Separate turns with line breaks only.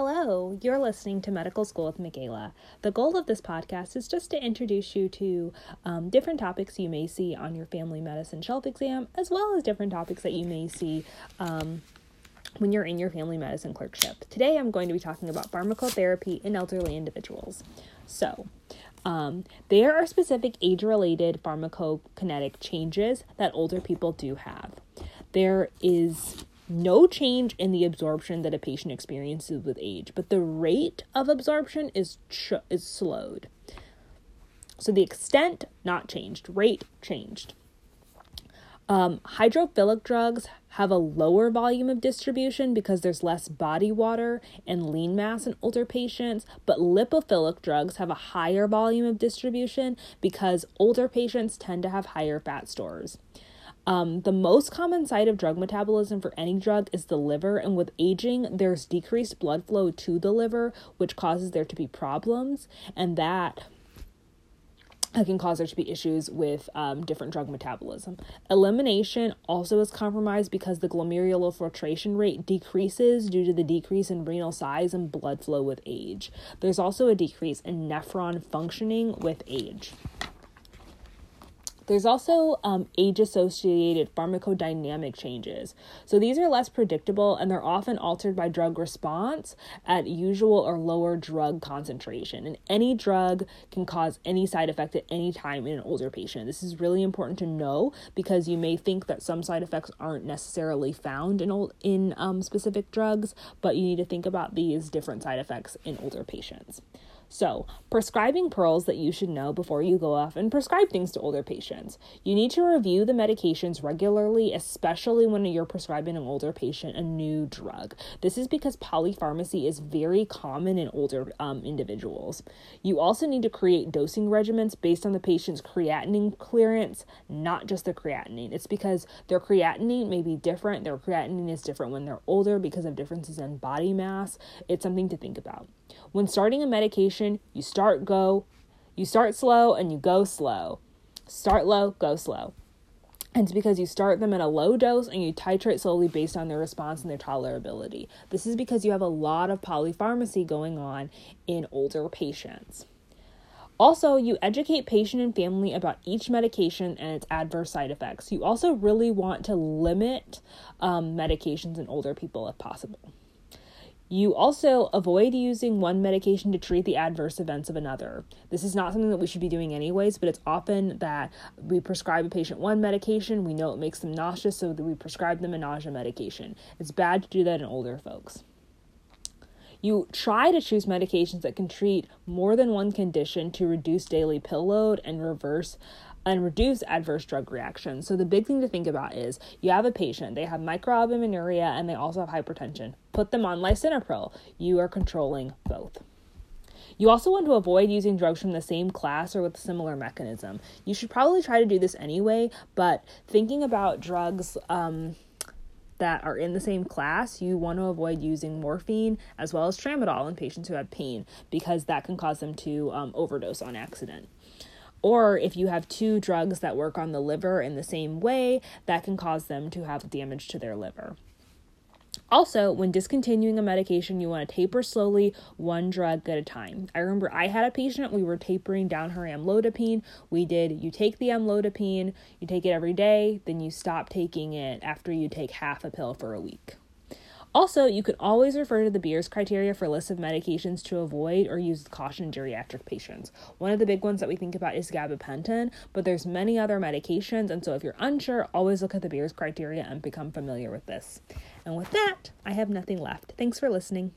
Hello, you're listening to Medical School with Michaela. The goal of this podcast is just to introduce you to um, different topics you may see on your family medicine shelf exam, as well as different topics that you may see um, when you're in your family medicine clerkship. Today, I'm going to be talking about pharmacotherapy in elderly individuals. So, um, there are specific age related pharmacokinetic changes that older people do have. There is no change in the absorption that a patient experiences with age, but the rate of absorption is ch- is slowed. So the extent not changed, rate changed. Um, hydrophilic drugs have a lower volume of distribution because there's less body water and lean mass in older patients, but lipophilic drugs have a higher volume of distribution because older patients tend to have higher fat stores. Um, the most common site of drug metabolism for any drug is the liver, and with aging, there's decreased blood flow to the liver, which causes there to be problems, and that can cause there to be issues with um, different drug metabolism. Elimination also is compromised because the glomerular filtration rate decreases due to the decrease in renal size and blood flow with age. There's also a decrease in nephron functioning with age. There's also um, age associated pharmacodynamic changes. So these are less predictable and they're often altered by drug response at usual or lower drug concentration. And any drug can cause any side effect at any time in an older patient. This is really important to know because you may think that some side effects aren't necessarily found in old, in um, specific drugs, but you need to think about these different side effects in older patients. So, prescribing pearls that you should know before you go off and prescribe things to older patients. You need to review the medications regularly, especially when you're prescribing an older patient a new drug. This is because polypharmacy is very common in older um, individuals. You also need to create dosing regimens based on the patient's creatinine clearance, not just the creatinine. It's because their creatinine may be different. Their creatinine is different when they're older because of differences in body mass. It's something to think about. When starting a medication, you start go, you start slow and you go slow. Start low, go slow. And it's because you start them at a low dose and you titrate slowly based on their response and their tolerability. This is because you have a lot of polypharmacy going on in older patients. Also, you educate patient and family about each medication and its adverse side effects. You also really want to limit um, medications in older people if possible. You also avoid using one medication to treat the adverse events of another. This is not something that we should be doing anyways, but it's often that we prescribe a patient one medication, we know it makes them nauseous, so that we prescribe them a nausea medication. It's bad to do that in older folks. You try to choose medications that can treat more than one condition to reduce daily pill load and reverse and reduce adverse drug reactions. So the big thing to think about is you have a patient, they have microalbuminuria and they also have hypertension. Put them on lisinopril. You are controlling both. You also want to avoid using drugs from the same class or with a similar mechanism. You should probably try to do this anyway, but thinking about drugs um, that are in the same class, you want to avoid using morphine as well as tramadol in patients who have pain because that can cause them to um, overdose on accident. Or if you have two drugs that work on the liver in the same way, that can cause them to have damage to their liver. Also, when discontinuing a medication, you want to taper slowly, one drug at a time. I remember I had a patient, we were tapering down her amlodipine. We did, you take the amlodipine, you take it every day, then you stop taking it after you take half a pill for a week. Also, you can always refer to the Beers criteria for lists of medications to avoid or use with caution in geriatric patients. One of the big ones that we think about is gabapentin, but there's many other medications, and so if you're unsure, always look at the Beers criteria and become familiar with this. And with that, I have nothing left. Thanks for listening.